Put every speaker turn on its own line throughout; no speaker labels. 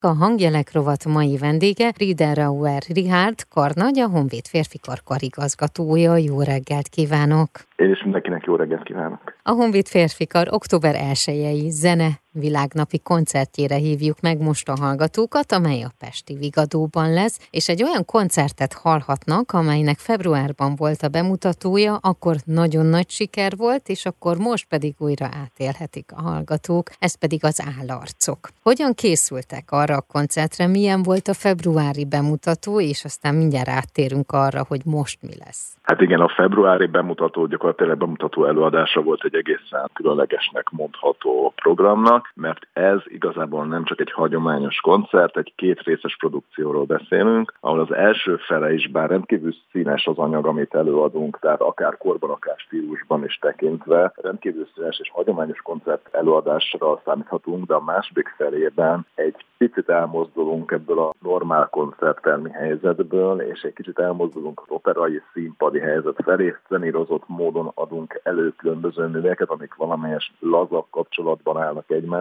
A hangjelek rovat mai vendége Riederauer Richard karnagy, a Honvéd férfikar karigazgatója. Jó reggelt kívánok!
Én is mindenkinek jó reggelt kívánok!
A Honvéd férfikar október 1 zene világnapi koncertjére hívjuk meg most a hallgatókat, amely a Pesti Vigadóban lesz, és egy olyan koncertet hallhatnak, amelynek februárban volt a bemutatója, akkor nagyon nagy siker volt, és akkor most pedig újra átélhetik a hallgatók, ez pedig az állarcok. Hogyan készültek arra a koncertre, milyen volt a februári bemutató, és aztán mindjárt áttérünk arra, hogy most mi lesz.
Hát igen, a februári bemutató gyakorlatilag bemutató előadása volt egy egészen különlegesnek mondható programnak, mert ez igazából nem csak egy hagyományos koncert, egy két részes produkcióról beszélünk, ahol az első fele is bár rendkívül színes az anyag, amit előadunk, tehát akár korban, akár stílusban is tekintve, rendkívül színes és hagyományos koncert előadásra számíthatunk, de a második felében egy picit elmozdulunk ebből a normál koncerttermi helyzetből, és egy kicsit elmozdulunk az operai színpadi helyzet felé, zenírozott módon adunk elő különböző műveket, amik valamelyes lazabb kapcsolatban állnak egymással,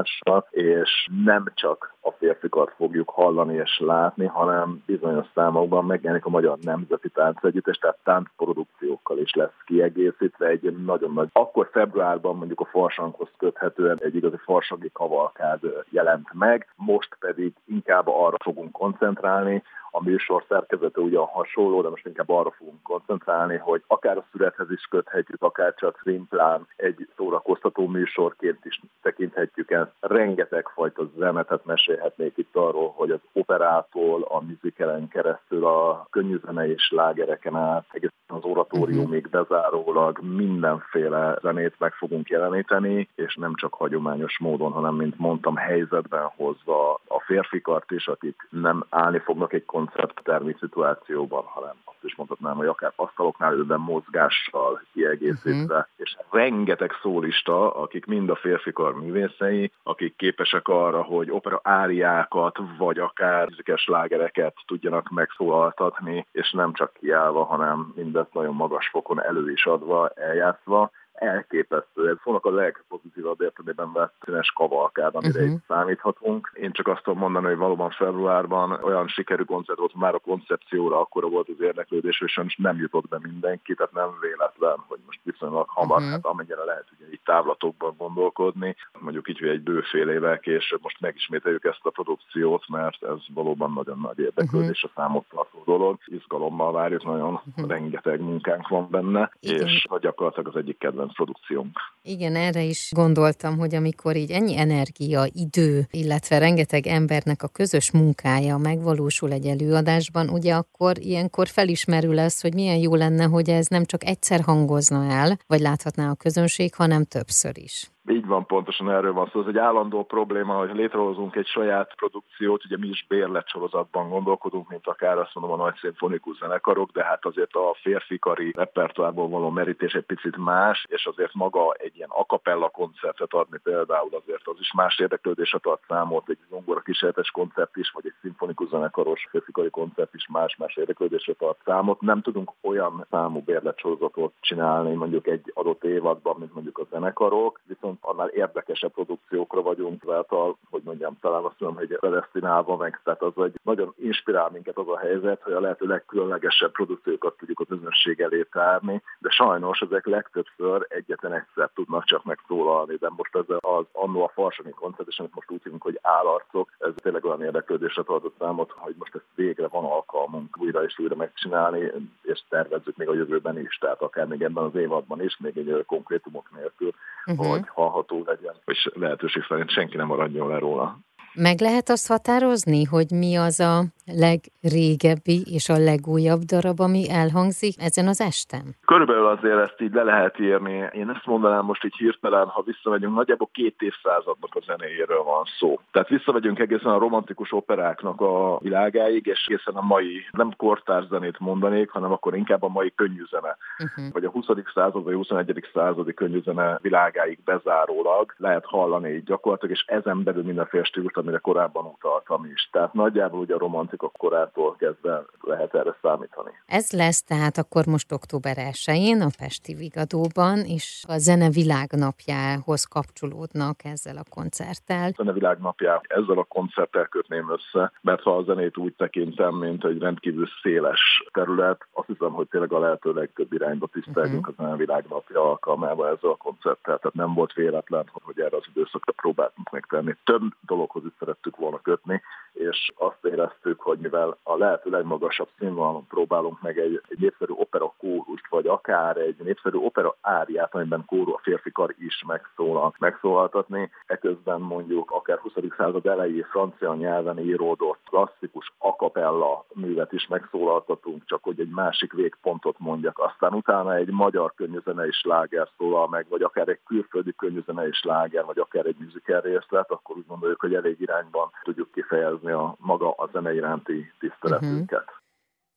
és nem csak a férfikat fogjuk hallani és látni, hanem bizonyos számokban megjelenik a Magyar Nemzeti Táncegyüttes, tehát táncprodukciókkal is lesz kiegészítve egy nagyon nagy, akkor februárban mondjuk a farsanghoz köthetően egy igazi farsangi kavalkád jelent meg, most pedig inkább arra fogunk koncentrálni, a műsor szerkezete ugyan hasonló, de most inkább arra fogunk koncentrálni, hogy akár a születhez is köthetjük, akár csak szimplán egy szórakoztató műsorként is tekinthetjük ezt. Rengeteg fajta zenetet mesélhetnék itt arról, hogy az operától, a műzikelen keresztül, a könnyű zene és lágereken át, egészen az oratóriumig bezárólag mindenféle zenét meg fogunk jeleníteni, és nem csak hagyományos módon, hanem, mint mondtam, helyzetben hozva a férfikart is, akik nem állni fognak egy koncerttermi szituációban, hanem azt is mondhatnám, hogy akár asztaloknál ülve mozgással kiegészítve, uh-huh. és rengeteg szólista, akik mind a férfikar művészei, akik képesek arra, hogy opera áriákat, vagy akár műzikes lágereket tudjanak megszólaltatni, és nem csak kiállva, hanem mindezt nagyon magas fokon elő is adva, eljátszva elképesztő. Szónak a legpozitívabb értelmében vett színes kavalkád, amire uh-huh. számíthatunk. Én csak azt tudom mondani, hogy valóban februárban olyan sikerű koncert volt, már a koncepcióra akkora volt az érdeklődés, és nem jutott be mindenki, tehát nem véletlen, hogy most viszonylag hamar, uh-huh. hát amennyire lehet ugye így távlatokban gondolkodni, mondjuk így, hogy egy bőfél éve és most megismételjük ezt a produkciót, mert ez valóban nagyon nagy érdeklődés uh-huh. a számot tartó dolog. Izgalommal várjuk, nagyon uh-huh. rengeteg munkánk van benne, Igen. és gyakorlatilag az egyik kedvenc produkciónk.
Igen, erre is gondoltam, hogy amikor így ennyi energia, idő, illetve rengeteg embernek a közös munkája megvalósul egy előadásban, ugye akkor ilyenkor felismerül az, hogy milyen jó lenne, hogy ez nem csak egyszer hangozna el, vagy láthatná a közönség, hanem többször is.
Így van, pontosan erről van szó. Ez egy állandó probléma, hogy létrehozunk egy saját produkciót, ugye mi is bérletsorozatban gondolkodunk, mint akár azt mondom a nagy szimfonikus zenekarok, de hát azért a férfikari repertoárból való merítés egy picit más, és azért maga egy ilyen akapella koncertet adni például azért az is más érdeklődéset ad számot, egy zongora kísérletes koncert is, vagy egy szimfonikus zenekaros férfikari koncert is más-más érdeklődésre ad számot. Nem tudunk olyan számú bérletsorozatot csinálni mondjuk egy adott évadban, mint mondjuk a zenekarok, viszont annál érdekesebb produkciókra vagyunk a, hogy mondjam, talán azt mondom, hogy predestinálva meg, tehát az egy nagyon inspirál minket az a helyzet, hogy a lehető legkülönlegesebb produkciókat tudjuk a közönség elé tárni, de sajnos ezek legtöbbször egyetlen egyszer tudnak csak megszólalni, de most ez az annó a Farsani koncert, és amit most úgy hívunk, hogy állarcok, ez tényleg olyan érdeklődésre tartott számot, hogy most ezt végre van alkalmunk újra és újra megcsinálni, és tervezzük még a jövőben is, tehát akár még ebben az évadban is, még egy konkrétumok nélkül, uh-huh. hogy hallható legyen, és lehetőség szerint senki nem maradjon le róla.
Meg lehet azt határozni, hogy mi az a legrégebbi és a legújabb darab, ami elhangzik ezen az esten?
Körülbelül azért ezt így le lehet írni. Én ezt mondanám most így hirtelen, ha visszamegyünk, nagyjából két évszázadnak a zenéjéről van szó. Tehát visszamegyünk egészen a romantikus operáknak a világáig, és egészen a mai, nem kortárs zenét mondanék, hanem akkor inkább a mai könnyű zene. Uh-huh. Vagy a 20. század vagy 21. századi könnyű zene világáig bezárólag lehet hallani így gyakorlatilag, és ezen belül mindenféle stílus, amire korábban utaltam is. Tehát nagyjából ugye a romantikus a korától kezdve lehet erre számítani.
Ez lesz tehát akkor most október 1-én a Pesti Vigadóban, és a Zene Világnapjához kapcsolódnak ezzel a koncerttel.
A Zene Világnapjá ezzel a koncerttel kötném össze, mert ha a zenét úgy tekintem, mint egy rendkívül széles terület, azt hiszem, hogy tényleg a lehető legtöbb irányba tisztelünk uh-huh. a Zene Világnapja alkalmával ezzel a koncerttel. Tehát nem volt véletlen, hogy erre az időszakra próbáltunk megtenni. Több dologhoz is szerettük volna kötni, és azt éreztük, hogy mivel a lehető legmagasabb színvonalon próbálunk meg egy, egy népszerű opera kórust, vagy akár egy népszerű opera áriát, amiben kóró a férfi kar is megszólal, megszólaltatni, eközben mondjuk akár 20. század elejé francia nyelven íródott klasszikus akapella művet is megszólaltatunk, csak hogy egy másik végpontot mondjak. Aztán utána egy magyar könnyűzene is láger szólal meg, vagy akár egy külföldi könnyűzene is láger, vagy akár egy musical részlet, akkor úgy gondoljuk, hogy elég irányban tudjuk kifejezni a maga a zene iránti tiszteletünket. Uh-huh.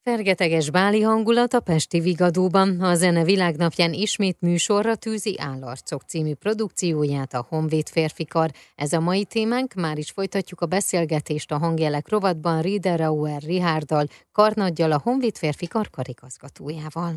Fergeteges báli hangulat a Pesti Vigadóban. A Zene Világnapján ismét műsorra tűzi Állarcok című produkcióját a Honvéd férfikar. Ez a mai témánk, már is folytatjuk a beszélgetést a hangjelek rovatban Riederauer Rihárdal, karnaggyal a Honvéd férfikar karigazgatójával.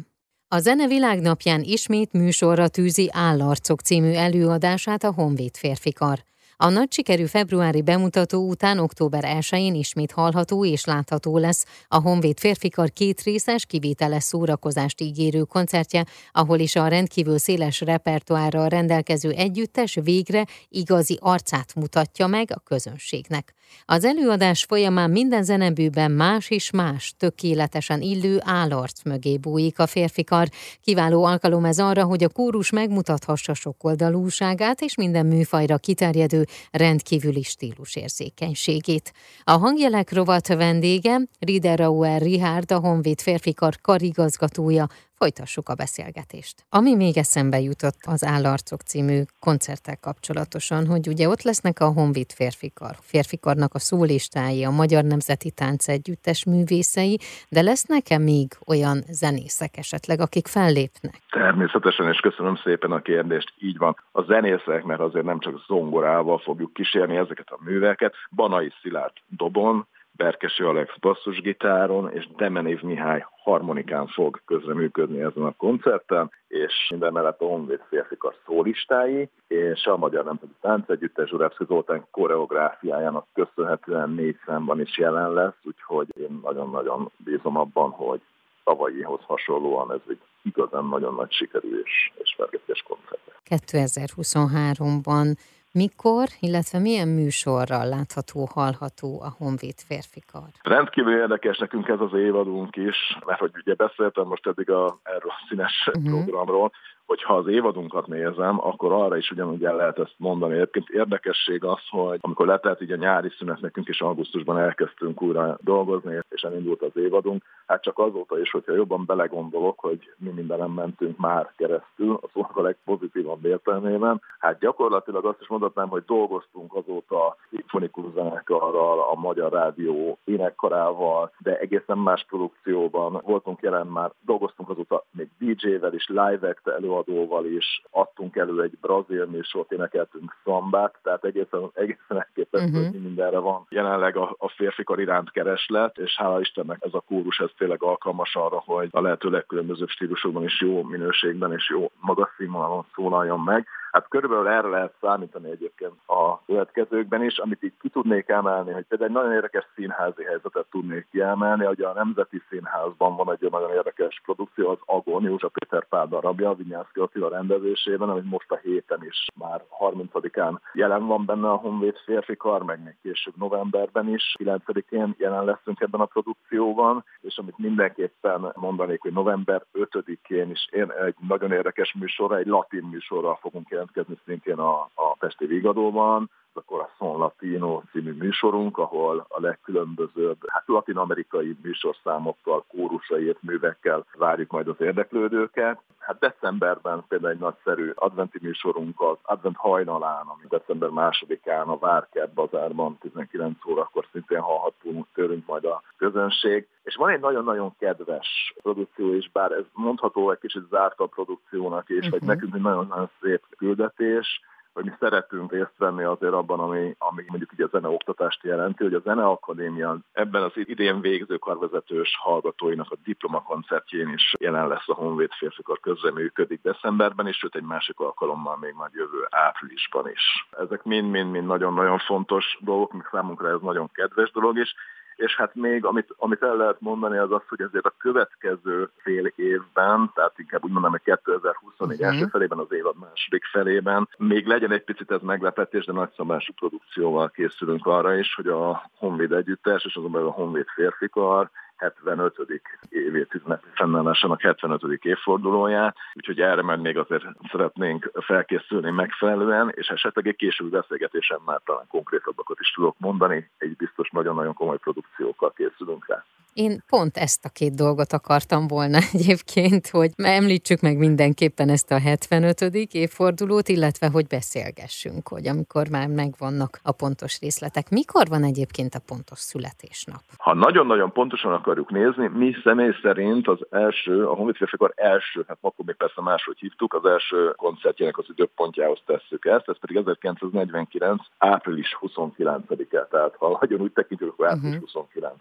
A Zene Világnapján ismét műsorra tűzi Állarcok című előadását a Honvéd férfikar. A nagy sikerű februári bemutató után október 1-én ismét hallható és látható lesz a Honvéd férfikar két részes kivételes szórakozást ígérő koncertje, ahol is a rendkívül széles repertoárral rendelkező együttes végre igazi arcát mutatja meg a közönségnek. Az előadás folyamán minden zenebűben más és más, tökéletesen illő állarc mögé bújik a férfikar. Kiváló alkalom ez arra, hogy a kórus megmutathassa sokoldalúságát és minden műfajra kiterjedő rendkívüli stílusérzékenységét. A hangjelek rovat vendége Riederauer Richard, a Honvéd férfikar karigazgatója, Folytassuk a beszélgetést. Ami még eszembe jutott az Állarcok című koncerttel kapcsolatosan, hogy ugye ott lesznek a Honvéd férfikar, férfikarnak a szólistái, a Magyar Nemzeti Tánc Együttes művészei, de lesznek-e még olyan zenészek esetleg, akik fellépnek?
Természetesen, és köszönöm szépen a kérdést. Így van. A zenészek, mert azért nem csak zongorával fogjuk kísérni ezeket a műveket, Banai Szilárd dobon, Berkesi Alex basszusgitáron, és Demenév Mihály harmonikán fog közreműködni ezen a koncerten, és minden mellett a Honvéd férfikar szólistái, és a Magyar Nemzeti Táncegyüttes Zsurevszki Zoltán koreográfiájának köszönhetően négy számban is jelen lesz, úgyhogy én nagyon-nagyon bízom abban, hogy tavalyihoz hasonlóan ez egy igazán nagyon nagy sikerű és, és koncert.
2023-ban mikor, illetve milyen műsorral látható, hallható a Honvéd férfikar?
Rendkívül érdekes nekünk ez az évadunk is, mert hogy ugye beszéltem most eddig a, erről a színes uh-huh. programról, hogyha az évadunkat nézem, akkor arra is ugyanúgy el lehet ezt mondani. Egyébként érdekesség az, hogy amikor letelt így a nyári szünet, nekünk is augusztusban elkezdtünk újra dolgozni, és elindult az évadunk, hát csak azóta is, hogyha jobban belegondolok, hogy mi mindenem mentünk már keresztül, a szónak a legpozitívabb értelmében, hát gyakorlatilag azt is mondhatnám, hogy dolgoztunk azóta szimfonikus zenekarral, a Magyar Rádió énekkarával, de egészen más produkcióban voltunk jelen már, dolgoztunk azóta még DJ-vel is, live-ekte előadóval is adtunk elő egy brazil műsort, énekeltünk szambát, tehát egészen, egészen elképesztő, uh-huh. hogy mindenre van jelenleg a, a férfikar iránt kereslet, és hála Istennek ez a kórus ez tényleg alkalmas arra, hogy a lehető legkülönbözőbb stílusokban is jó minőségben és jó magas színvonalon szólaljon meg. Hát körülbelül erre lehet számítani egyébként a következőkben is, amit így ki tudnék emelni, hogy például egy nagyon érdekes színházi helyzetet tudnék kiemelni, hogy a Nemzeti Színházban van egy nagyon érdekes produkció, az Agon, József Péter Pál darabja, Vinyánszki Attila rendezésében, amit most a héten is már 30-án jelen van benne a Honvéd férfi kar, meg még később novemberben is, 9-én jelen leszünk ebben a produkcióban, és amit mindenképpen mondanék, hogy november 5-én is én egy nagyon érdekes műsorra, egy latin műsorral fogunk jelentkezni szintén a, a Pesti Vigadóban, a Corazon Latino című műsorunk, ahol a legkülönbözőbb, hát latin-amerikai műsorszámokkal, kórusaiért, művekkel várjuk majd az érdeklődőket. Hát decemberben például egy nagyszerű adventi műsorunk az Advent hajnalán, ami december másodikán a Várkert bazárban 19 órakor szintén hallhatunk tőlünk majd a közönség. És van egy nagyon-nagyon kedves produkció is, bár ez mondható egy kicsit zárt a produkciónak is, uh-huh. vagy nekünk egy nagyon-nagyon szép küldetés, hogy mi szeretünk részt venni azért abban, ami, ami mondjuk ugye a zene oktatást jelenti, hogy a Zeneakadémia ebben az idén végző karvezetős hallgatóinak a diplomakoncertjén is jelen lesz a Honvéd férfikar közreműködik decemberben, és sőt egy másik alkalommal még majd jövő áprilisban is. Ezek mind-mind-mind nagyon-nagyon fontos dolgok, még számunkra ez nagyon kedves dolog is, és hát még amit, amit el lehet mondani az az, hogy azért a következő fél évben, tehát inkább úgy mondom, hogy 2024 uh-huh. első felében, az évad második felében, még legyen egy picit ez meglepetés, de nagyszabású produkcióval készülünk arra is, hogy a Honvéd együttes, és azonban a Honvéd férfikar 75. évét ünnepi fennállásának 75. évfordulóját, úgyhogy erre már még azért szeretnénk felkészülni megfelelően, és esetleg egy későbbi beszélgetésen már talán konkrétabbakat is tudok mondani, egy biztos nagyon-nagyon komoly produkciókkal készülünk rá.
Én pont ezt a két dolgot akartam volna egyébként, hogy említsük meg mindenképpen ezt a 75. évfordulót, illetve hogy beszélgessünk, hogy amikor már megvannak a pontos részletek. Mikor van egyébként a pontos születésnap?
Ha nagyon-nagyon pontosan akarjuk nézni, mi személy szerint az első, a Honvéd Férfikar első, hát akkor még persze máshogy hívtuk, az első koncertjének az időpontjához tesszük ezt, ez pedig 1949. április 29-e, tehát ha nagyon úgy tekintjük, akkor április uh-huh. 29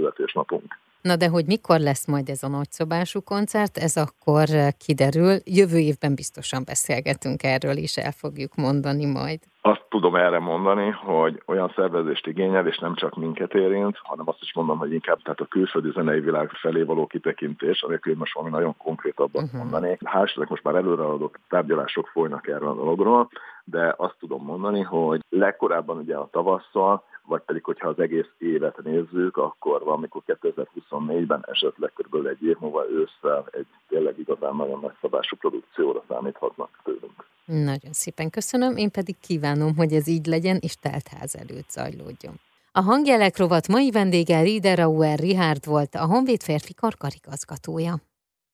születésnapunk.
Na de hogy mikor lesz majd ez a nagyszobású koncert, ez akkor kiderül. Jövő évben biztosan beszélgetünk erről is, el fogjuk mondani majd.
Azt tudom erre mondani, hogy olyan szervezést igényel, és nem csak minket érint, hanem azt is mondom, hogy inkább tehát a külföldi zenei világ felé való kitekintés, anélkül most valami nagyon konkrétabbat uh-huh. mondani. Hál' most már előreadott tárgyalások folynak erről a dologról, de azt tudom mondani, hogy legkorábban ugye a tavasszal vagy pedig, hogyha az egész évet nézzük, akkor valamikor 2024-ben esetleg kb. egy év múlva ősszel egy tényleg igazán nagyon nagy szabású produkcióra számíthatnak tőlünk.
Nagyon szépen köszönöm, én pedig kívánom, hogy ez így legyen, és teltház előtt zajlódjon. A hangjelek rovat mai vendége Riederauer Richard volt, a Honvéd férfi karkarigazgatója.